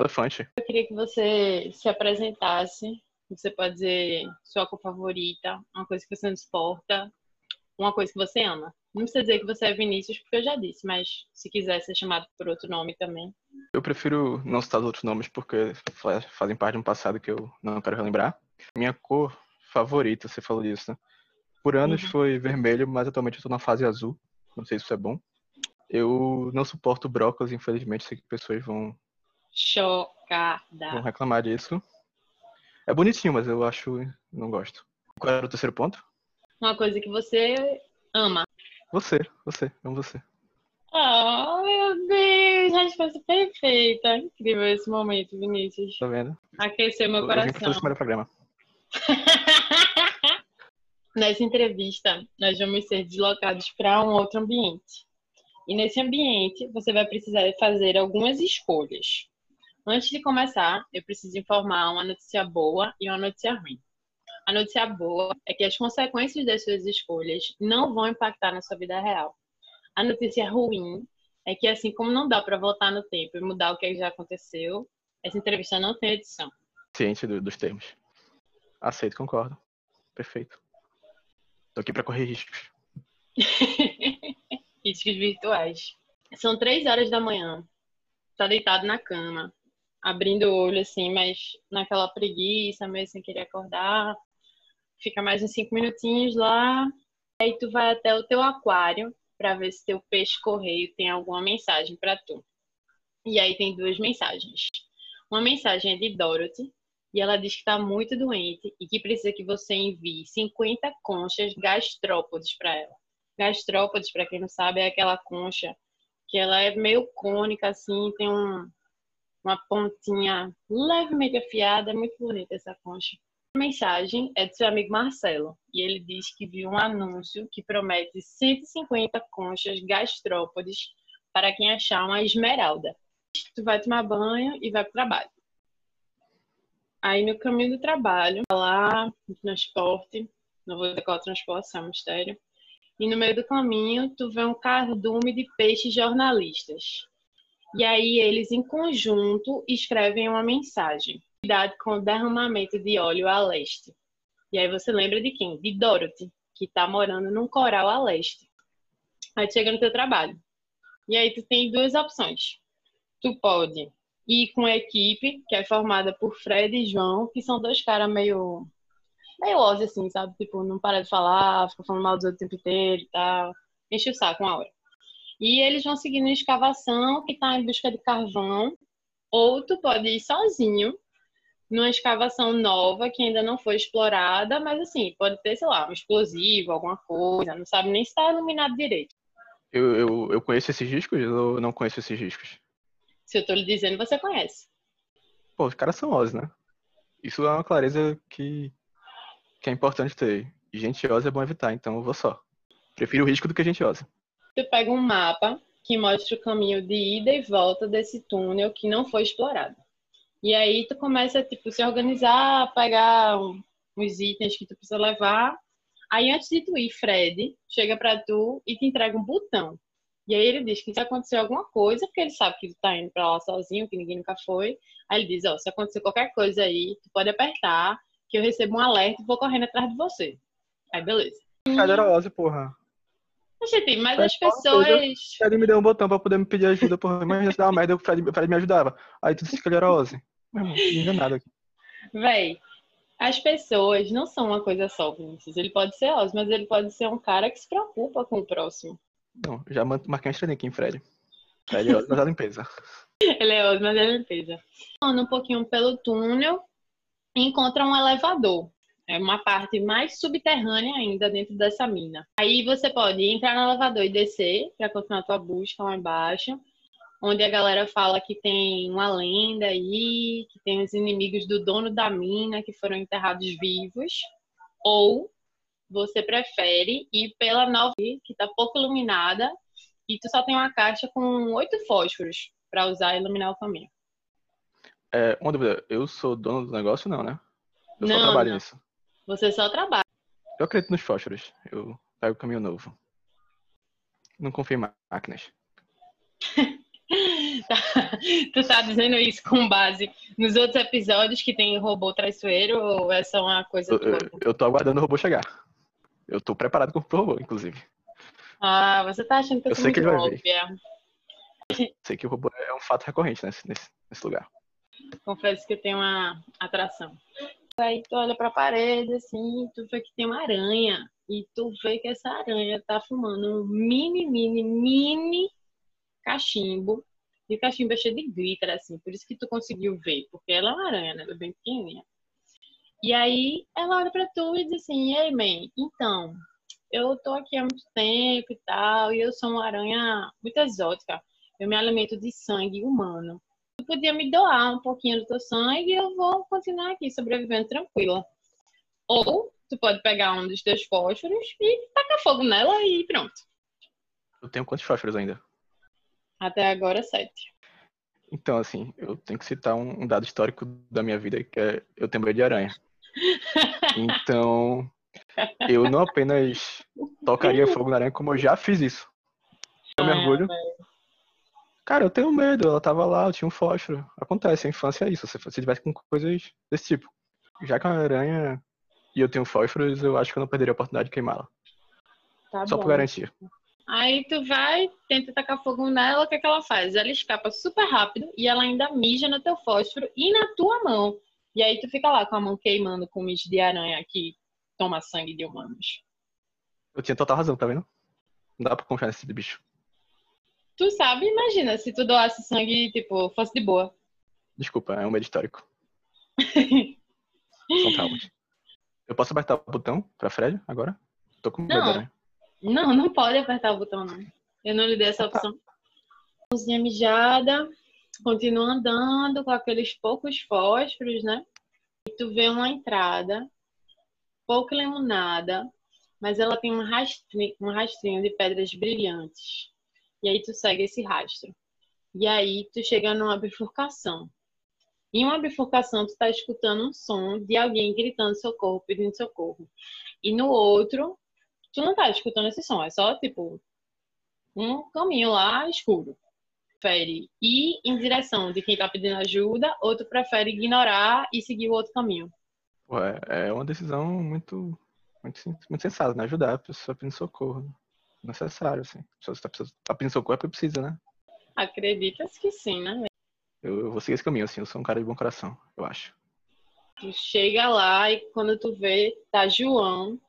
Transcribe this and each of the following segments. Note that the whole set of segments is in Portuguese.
Elefante. Eu queria que você se apresentasse. Você pode dizer sua cor favorita, uma coisa que você não suporta, uma coisa que você ama. Não precisa dizer que você é Vinícius, porque eu já disse, mas se quiser ser chamado por outro nome também. Eu prefiro não citar os outros nomes porque fazem parte de um passado que eu não quero relembrar. Minha cor favorita, você falou disso, né? Por anos uhum. foi vermelho, mas atualmente eu tô na fase azul. Não sei se isso é bom. Eu não suporto brócolis, infelizmente, sei que pessoas vão. Chocada. Vão reclamar disso. É bonitinho, mas eu acho. Não gosto. Qual era o terceiro ponto? Uma coisa que você ama. Você, você, amo você. Oh, meu Deus, a resposta perfeita. Incrível esse momento, Vinícius. Tá vendo? Aqueceu meu coração. A gente fez o primeiro programa. Nessa entrevista, nós vamos ser deslocados para um outro ambiente. E nesse ambiente, você vai precisar fazer algumas escolhas. Antes de começar, eu preciso informar uma notícia boa e uma notícia ruim. A notícia boa é que as consequências das suas escolhas não vão impactar na sua vida real. A notícia ruim é que, assim como não dá para voltar no tempo e mudar o que já aconteceu, essa entrevista não tem edição. Ciente dos termos. Aceito, concordo. Perfeito. Tô aqui para correr riscos. riscos virtuais. São três horas da manhã. Tá deitado na cama, abrindo o olho assim, mas naquela preguiça, meio sem querer acordar. Fica mais uns cinco minutinhos lá. Aí tu vai até o teu aquário para ver se teu peixe correio tem alguma mensagem para tu. E aí tem duas mensagens. Uma mensagem é de Dorothy, e ela diz que está muito doente e que precisa que você envie 50 conchas gastrópodes para ela. Gastrópodes, para quem não sabe, é aquela concha que ela é meio cônica, assim, tem um, uma pontinha levemente afiada, muito bonita essa concha. A mensagem é do seu amigo Marcelo e ele diz que viu um anúncio que promete 150 conchas gastrópodes para quem achar uma esmeralda. Tu vai tomar banho e vai para o trabalho. Aí no caminho do trabalho, lá no transporte, não vou dizer qual transporte, é um mistério. E no meio do caminho, tu vê um cardume de peixes jornalistas. E aí eles, em conjunto, escrevem uma mensagem. Cuidado com o derramamento de óleo a leste. E aí você lembra de quem? De Dorothy, que tá morando num coral a leste. Aí chega no teu trabalho. E aí tu tem duas opções. Tu pode e com a equipe, que é formada por Fred e João, que são dois caras meio. meio óseo, assim, sabe? Tipo, não para de falar, fica falando mal dos outros o tempo inteiro e tal. Enche o saco uma hora. E eles vão seguindo a escavação, que está em busca de carvão, ou tu pode ir sozinho numa escavação nova que ainda não foi explorada, mas assim, pode ter, sei lá, um explosivo, alguma coisa, não sabe nem se está iluminado direito. Eu, eu, eu conheço esses riscos ou não conheço esses riscos? Se eu tô lhe dizendo, você conhece. Pô, os caras são Oz, né? Isso é uma clareza que, que é importante ter. Gente Oz é bom evitar, então eu vou só. Prefiro o risco do que gente Oz. Tu pega um mapa que mostra o caminho de ida e volta desse túnel que não foi explorado. E aí tu começa, tipo, se organizar, pegar uns itens que tu precisa levar. Aí antes de tu ir, Fred chega pra tu e te entrega um botão. E aí ele diz que se acontecer alguma coisa, porque ele sabe que tu tá indo pra lá sozinho, que ninguém nunca foi. Aí ele diz, ó, se acontecer qualquer coisa aí, tu pode apertar, que eu recebo um alerta e vou correndo atrás de você. Aí beleza. Cadeirose, porra. Gente, mas as pessoas. O Fred me deu um botão pra poder me pedir ajuda, porra. Mas já dava merda, o Fred, o Fred me ajudava. Aí tu disse que ele era Ozzy. Meu irmão, não enganado aqui. Véi, as pessoas não são uma coisa só, Vinícius. Ele pode ser Ozzy, mas ele pode ser um cara que se preocupa com o próximo. Não, já marquei uma estrelinha aqui em Fred. Fred é mas é limpeza. Ele é ótimo, mas é limpeza. Andando um pouquinho pelo túnel, encontra um elevador. É uma parte mais subterrânea ainda dentro dessa mina. Aí você pode entrar no elevador e descer para continuar a tua busca lá embaixo. Onde a galera fala que tem uma lenda aí, que tem os inimigos do dono da mina que foram enterrados vivos. Ou você prefere ir pela nova que está pouco iluminada e tu só tem uma caixa com oito fósforos para usar e iluminar o caminho. É, uma dúvida, eu sou dono do negócio não, né? Eu não, só trabalho não. nisso. Você só trabalha. Eu acredito nos fósforos. Eu pego o caminho novo. Não confio em máquinas. tá, tu tá dizendo isso com base nos outros episódios que tem robô traiçoeiro ou é só uma coisa Eu, eu, eu tô aguardando o robô chegar. Eu tô preparado pro robô, inclusive. Ah, você tá achando que eu, Eu sou sei que muito ele vai ver. óbvia. Sei que o robô é um fato recorrente nesse, nesse, nesse lugar. Confesso que eu tenho uma atração. Aí tu olha pra parede, assim, tu vê que tem uma aranha. E tu vê que essa aranha tá fumando um mini, mini, mini cachimbo. E o cachimbo é cheio de glitter, assim. Por isso que tu conseguiu ver. Porque ela é uma aranha, né? Ela é bem pequenininha. E aí, ela olha pra tu e diz assim, Ei, man, então, eu tô aqui há muito tempo e tal. E eu sou uma aranha muito exótica. Eu me alimento de sangue humano tu podia me doar um pouquinho do teu sangue e eu vou continuar aqui sobrevivendo tranquila. Ou tu pode pegar um dos teus fósforos e tacar fogo nela e pronto. Eu tenho quantos fósforos ainda? Até agora, sete. Então, assim, eu tenho que citar um, um dado histórico da minha vida, que é eu tenho medo de aranha. Então, eu não apenas tocaria fogo na aranha, como eu já fiz isso. Eu mergulho. Cara, eu tenho medo, ela tava lá, eu tinha um fósforo. Acontece, a infância é isso, se você tivesse com coisas desse tipo. Já que é uma aranha e eu tenho fósforos, eu acho que eu não perderia a oportunidade de queimá-la. Tá Só bom. por garantia. Aí tu vai, tenta tacar fogo nela, o que, é que ela faz? Ela escapa super rápido e ela ainda mija no teu fósforo e na tua mão. E aí tu fica lá com a mão queimando com mijo de aranha que toma sangue de humanos. Eu tinha total razão, tá vendo? Não dá pra confiar nesse bicho. Tu sabe, imagina, se tu doasse sangue, tipo, fosse de boa. Desculpa, é um medo histórico. São traumas. Eu posso apertar o botão pra Fred agora? Tô com medo Não. aranha. Não, não pode apertar o botão, não. Eu não lhe dei essa opção. Mãozinha mijada, continua andando com aqueles poucos fósforos, né? E tu vê uma entrada, pouco iluminada, mas ela tem um rastrinho, um rastrinho de pedras brilhantes. E aí tu segue esse rastro. E aí tu chega numa bifurcação. Em uma bifurcação, tu tá escutando um som de alguém gritando socorro, pedindo socorro. E no outro, tu não tá escutando esse som, é só tipo um caminho lá escuro. Prefere ir em direção de quem tá pedindo ajuda, ou tu prefere ignorar e seguir o outro caminho. Pô, é uma decisão muito, muito, muito sensata, né? Ajudar a pessoa pedindo socorro. Necessário, assim. Se você tá, tá pedindo socorro é precisa, né? Acreditas que sim, né? Eu, eu vou seguir esse caminho, assim. Eu sou um cara de bom coração, eu acho. Tu chega lá e quando tu vê, tá João,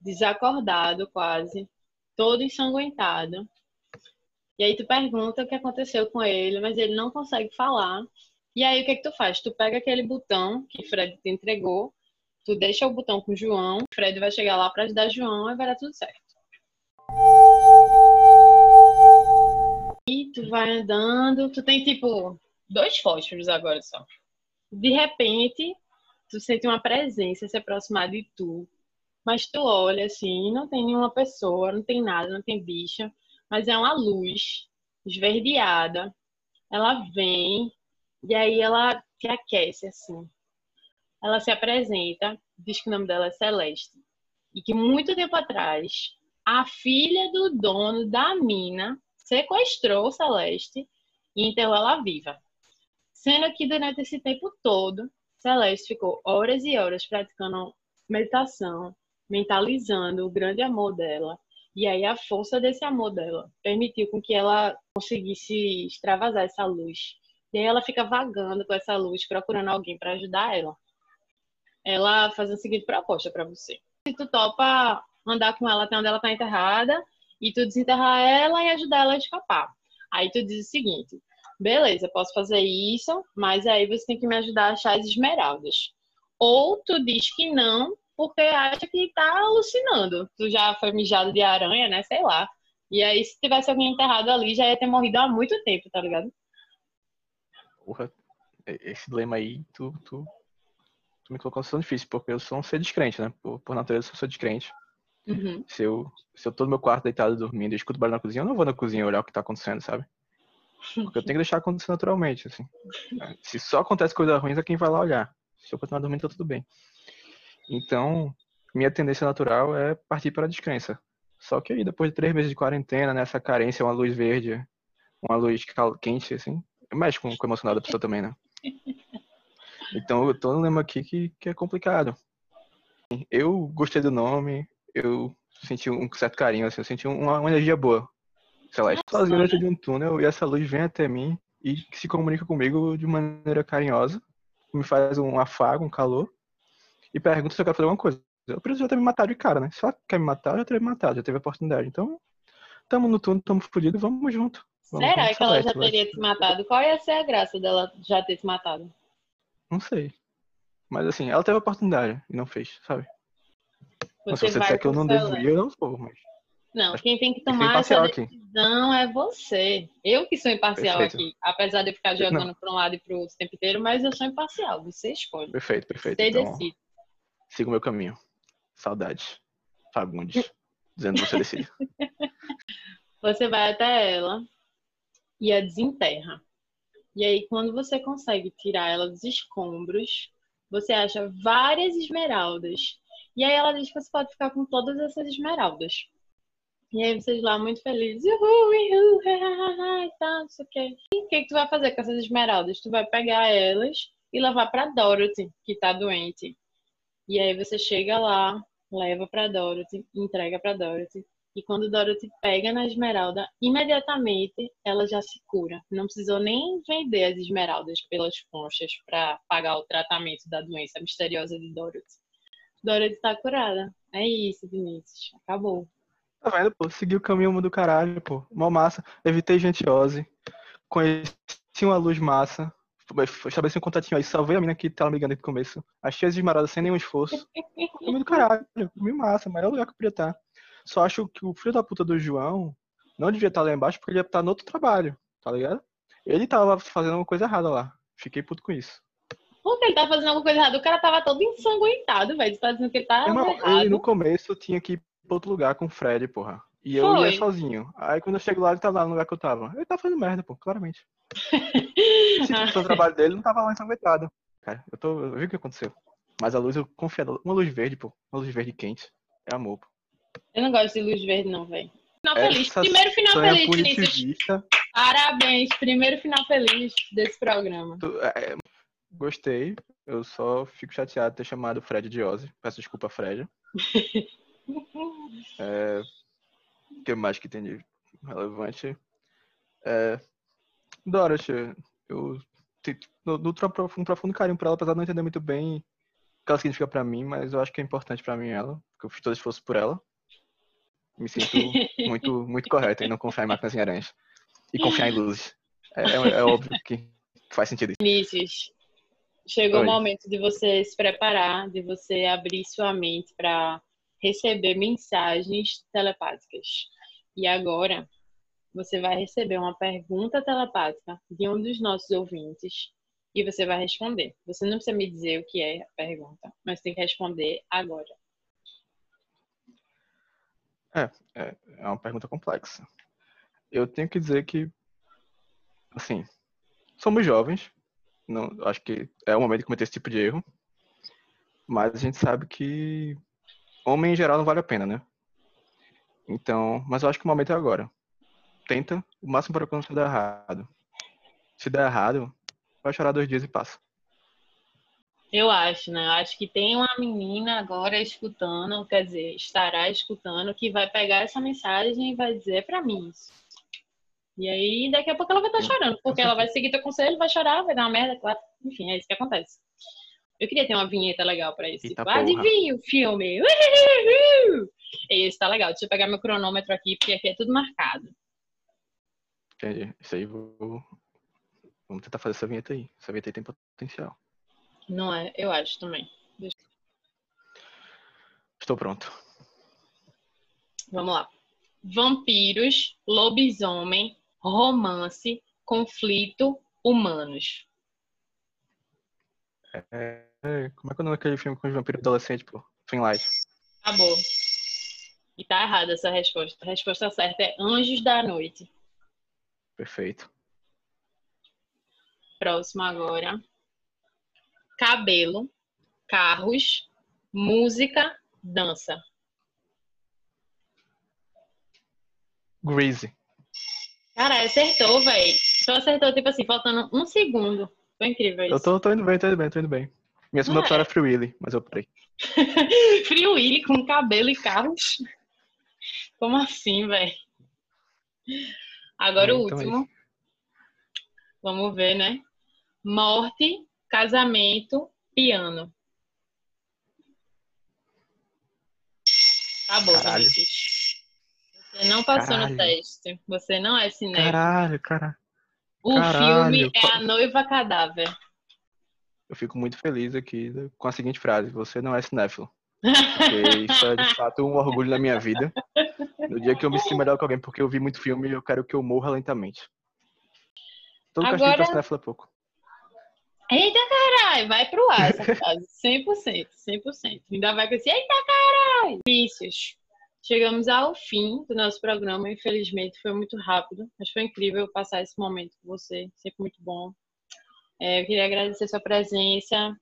desacordado quase, todo ensanguentado. E aí tu pergunta o que aconteceu com ele, mas ele não consegue falar. E aí o que é que tu faz? Tu pega aquele botão que Fred te entregou, tu deixa o botão com o João, Fred vai chegar lá pra ajudar João e vai dar tudo certo. E tu vai andando, tu tem tipo dois fósforos agora só. De repente, tu sente uma presença se aproximar de tu. Mas tu olha assim, não tem nenhuma pessoa, não tem nada, não tem bicha, mas é uma luz esverdeada. Ela vem e aí ela te aquece assim. Ela se apresenta, diz que o nome dela é Celeste. E que muito tempo atrás, a filha do dono da mina sequestrou Celeste e enterrou ela viva. Sendo que durante esse tempo todo, Celeste ficou horas e horas praticando meditação, mentalizando o grande amor dela. E aí a força desse amor dela permitiu com que ela conseguisse extravasar essa luz. E aí ela fica vagando com essa luz, procurando alguém para ajudar ela. Ela faz a seguinte proposta para você. Se tu topa andar com ela até onde ela tá enterrada e tu desenterrar ela e ajudar ela a escapar. Aí tu diz o seguinte: beleza, posso fazer isso, mas aí você tem que me ajudar a achar as esmeraldas. Ou tu diz que não, porque acha que tá alucinando. Tu já foi mijado de aranha, né? Sei lá. E aí, se tivesse alguém enterrado ali, já ia ter morrido há muito tempo, tá ligado? Porra, esse dilema aí, tu, tu, tu me colocou uma situação difícil, porque eu sou um ser descrente, né? Por, por natureza, eu sou descrente. Uhum. Se eu, se eu tô no meu quarto deitado dormindo e escuto barulho na cozinha, eu não vou na cozinha olhar o que tá acontecendo, sabe? Porque eu tenho que deixar acontecer naturalmente, assim. Se só acontece coisa ruim, é quem vai lá olhar. Se eu continuar dormindo, tá tudo bem. Então, minha tendência natural é partir para a descrença. Só que aí, depois de três meses de quarentena, nessa carência, uma luz verde, uma luz quente, assim, mexe com, com o emocional da pessoa também, né? Então eu tô no lema aqui que, que é complicado. Eu gostei do nome, eu senti um certo carinho, assim, eu senti uma, uma energia boa. Sei lá, estou sozinho dentro de um túnel e essa luz vem até mim e se comunica comigo de maneira carinhosa, me faz um afago, um calor, e pergunta se eu quero fazer alguma coisa. Eu preciso já ter me matado de cara, né? Se ela quer me matar, eu já teria me matado, já teve a oportunidade. Então, tamo no túnel, tamo fodidos, vamos junto. Vamos, Será vamos que ela já teria te matado? Qual ia ser a graça dela já ter te matado? Não sei. Mas assim, ela teve a oportunidade e não fez, sabe? Mas se você vai disser que eu não o celular. devia, eu não sou, mas. Não, quem tem que tomar essa imparcial aqui. decisão é você. Eu que sou imparcial Perfeito. aqui. Apesar de eu ficar jogando para um lado e para o outro o tempo inteiro, mas eu sou imparcial. Você escolhe. Perfeito, perfeito. Você Então, decide. siga o meu caminho. Saudade. Fagundes. Dizendo que você decide. Você vai até ela e a desenterra. E aí, quando você consegue tirar ela dos escombros, você acha várias esmeraldas. E aí ela diz que você pode ficar com todas essas esmeraldas. E aí vocês lá muito felizes, uhul, uhul, e tal, não sei o quê. E o que, que tu vai fazer com essas esmeraldas? Tu vai pegar elas e levar pra Dorothy, que tá doente. E aí você chega lá, leva pra Dorothy, entrega pra Dorothy. E quando Dorothy pega na esmeralda, imediatamente ela já se cura. Não precisou nem vender as esmeraldas pelas conchas para pagar o tratamento da doença misteriosa de Dorothy. Dorothy tá curada. É isso, Vinícius. Acabou. Tá vendo, pô? Segui o caminho do caralho, pô. Mó massa. Evitei gentiose. Conheci uma luz massa. Estabeleci um contatinho aí. Salvei a mina que tava me ligando desde o começo. Achei as esmeraldas sem nenhum esforço. Caminho do caralho. Caminho massa. Melhor lugar que eu podia estar. Só acho que o filho da puta do João não devia estar lá embaixo porque ele ia estar no outro trabalho. Tá ligado? Ele tava fazendo uma coisa errada lá. Fiquei puto com isso. Por que ele tá fazendo alguma coisa errada? O cara tava todo ensanguentado, velho. Você tá dizendo que ele tá Irmão, errado. ele no começo tinha que ir pra outro lugar com o Fred, porra. E eu Foi. ia sozinho. Aí quando eu chego lá, ele tá lá no lugar que eu tava. Ele tá fazendo merda, pô, claramente. Se fosse o trabalho dele, ele não tava lá ensanguentado. Cara, eu, tô, eu vi o que aconteceu. Mas a luz, eu confio. Uma luz verde, pô. Uma luz verde quente. É amor, pô. Eu não gosto de luz verde, não, velho. Final Essa feliz. Primeiro final feliz, Vinícius. Parabéns. Primeiro final feliz desse programa. Tu- é, gostei. Eu só fico chateado de ter chamado o Fred de Ozzy. Peço desculpa, Fred. É, O que mais que tem de relevante? É, Dorothy, eu nutro um profundo, um profundo carinho por ela, apesar de não entender muito bem o que ela significa pra mim, mas eu acho que é importante pra mim ela, porque eu fiz todo esforço por ela. Me sinto muito, muito correto em não confiar em máquinas em aranhas. E confiar em luzes. É, é- é óbvio que faz sentido isso. Vinícius, chegou Oi. o momento de você se preparar, de você abrir sua mente para receber mensagens telepáticas. E agora, você vai receber uma pergunta telepática de um dos nossos ouvintes e você vai responder. Você não precisa me dizer o que é a pergunta, mas tem que responder agora. É, é uma pergunta complexa. Eu tenho que dizer que, assim, somos jovens. Não, acho que é o momento de cometer esse tipo de erro. Mas a gente sabe que homem em geral não vale a pena, né? Então, mas eu acho que o momento é agora. Tenta o máximo para quando der errado. Se der errado, vai chorar dois dias e passa. Eu acho, né? Eu acho que tem uma menina agora escutando, quer dizer, estará escutando, que vai pegar essa mensagem e vai dizer pra mim isso. E aí, daqui a pouco ela vai estar chorando, porque ela vai seguir teu conselho, vai chorar, vai dar uma merda, claro. Enfim, é isso que acontece. Eu queria ter uma vinheta legal pra isso. Eita Tipo, porra. adivinha o filme. Uhuhu! Esse tá legal. Deixa eu pegar meu cronômetro aqui, porque aqui é tudo marcado. Entendi. Isso aí vou. Vamos tentar fazer essa vinheta aí. Essa vinheta aí tem potencial. Não é? Eu acho também. Estou pronto. Vamos lá. Vampiros, lobisomem, romance, conflito, humanos. É, como é que é o nome daquele filme com os vampiros adolescentes, pô? Finlight. Acabou. E tá errada essa resposta. A resposta certa é Anjos da Noite. Perfeito. Próximo agora. Cabelo, carros, música, dança. Greasy. Cara, acertou, véi. Tu acertou, tipo assim, faltando um segundo. Foi incrível isso. Eu tô, tô indo bem, tô indo bem, tô indo bem. Minha segunda opção era Free Willy, mas eu parei. Free Willy com cabelo e carros? Como assim, velho? Agora o Então é último. Vamos ver, né? Morte, casamento, piano. Acabou, Caralho. Vinícius. Não passou no Caralho. teste. Você não é cinéfilo. Caralho, cara. O caralho. filme é A Noiva Cadáver. Eu fico muito feliz aqui com a seguinte frase: Você não é cinéfilo. Porque isso é de fato um orgulho na minha vida. No dia que eu me sinto melhor que alguém, porque eu vi muito filme, eu quero que eu morra lentamente. Todo castigo Agora- pra cinéfilo é pouco. Eita caralho, vai pro ar essa frase. 100%, 100%. Ainda vai com esse eita caralho. Vícios. Chegamos ao fim do nosso programa. Infelizmente foi muito rápido, mas foi incrível passar esse momento com você. Sempre muito bom. É, eu queria agradecer sua presença,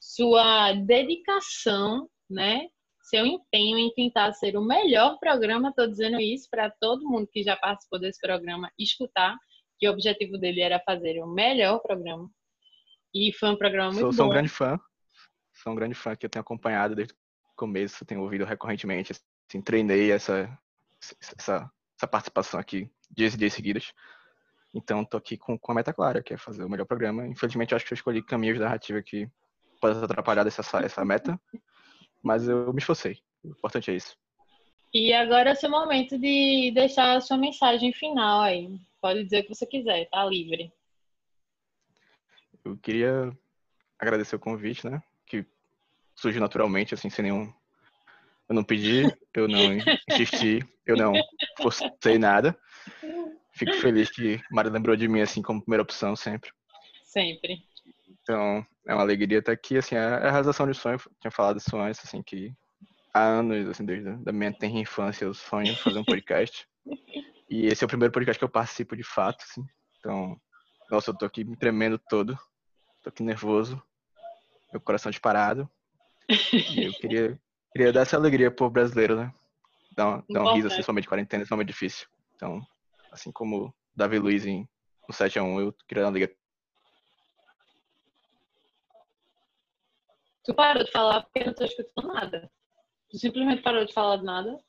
sua dedicação, né? Seu empenho em tentar ser o melhor programa. Estou dizendo isso para todo mundo que já participou desse programa escutar que o objetivo dele era fazer o melhor programa. E foi um programa muito Sou, bom. sou um grande fã. Sou um grande fã que eu tenho acompanhado desde o começo, tenho ouvido recorrentemente. Assim, treinei essa, essa, essa participação aqui dias e dias seguidos. Então, tô aqui com, com a meta clara, que é fazer o melhor programa. Infelizmente, acho que eu escolhi caminhos da narrativa que podem atrapalhar essa, essa meta, mas eu me esforcei. O importante é isso. E agora é o seu momento de deixar a sua mensagem final aí. Pode dizer o que você quiser, tá livre. Eu queria agradecer o convite, né? Que surgiu naturalmente, assim, sem nenhum. Eu não pedi, eu não insisti, eu não forcei nada. Fico feliz que Mari lembrou de mim, assim, como primeira opção sempre. Sempre. Então, é uma alegria estar aqui, assim, é a realização de sonho. Tinha falado isso antes, assim, que há anos, assim, desde a da minha tenra infância, eu sonho fazer um podcast. E esse é o primeiro podcast que eu participo de fato, assim. Então, nossa, eu tô aqui me tremendo todo. Tô aqui nervoso. Meu coração disparado. E eu queria, queria dar essa alegria pro brasileiro, né? Dar, uma, dar um riso, assim, somente quarentena, esse momento difícil. Então, assim como Davi Luiz em, no 7x1, eu queria dar uma alegria Tu parou de falar porque eu não tô escutando nada. Tu simplesmente parou de falar de nada.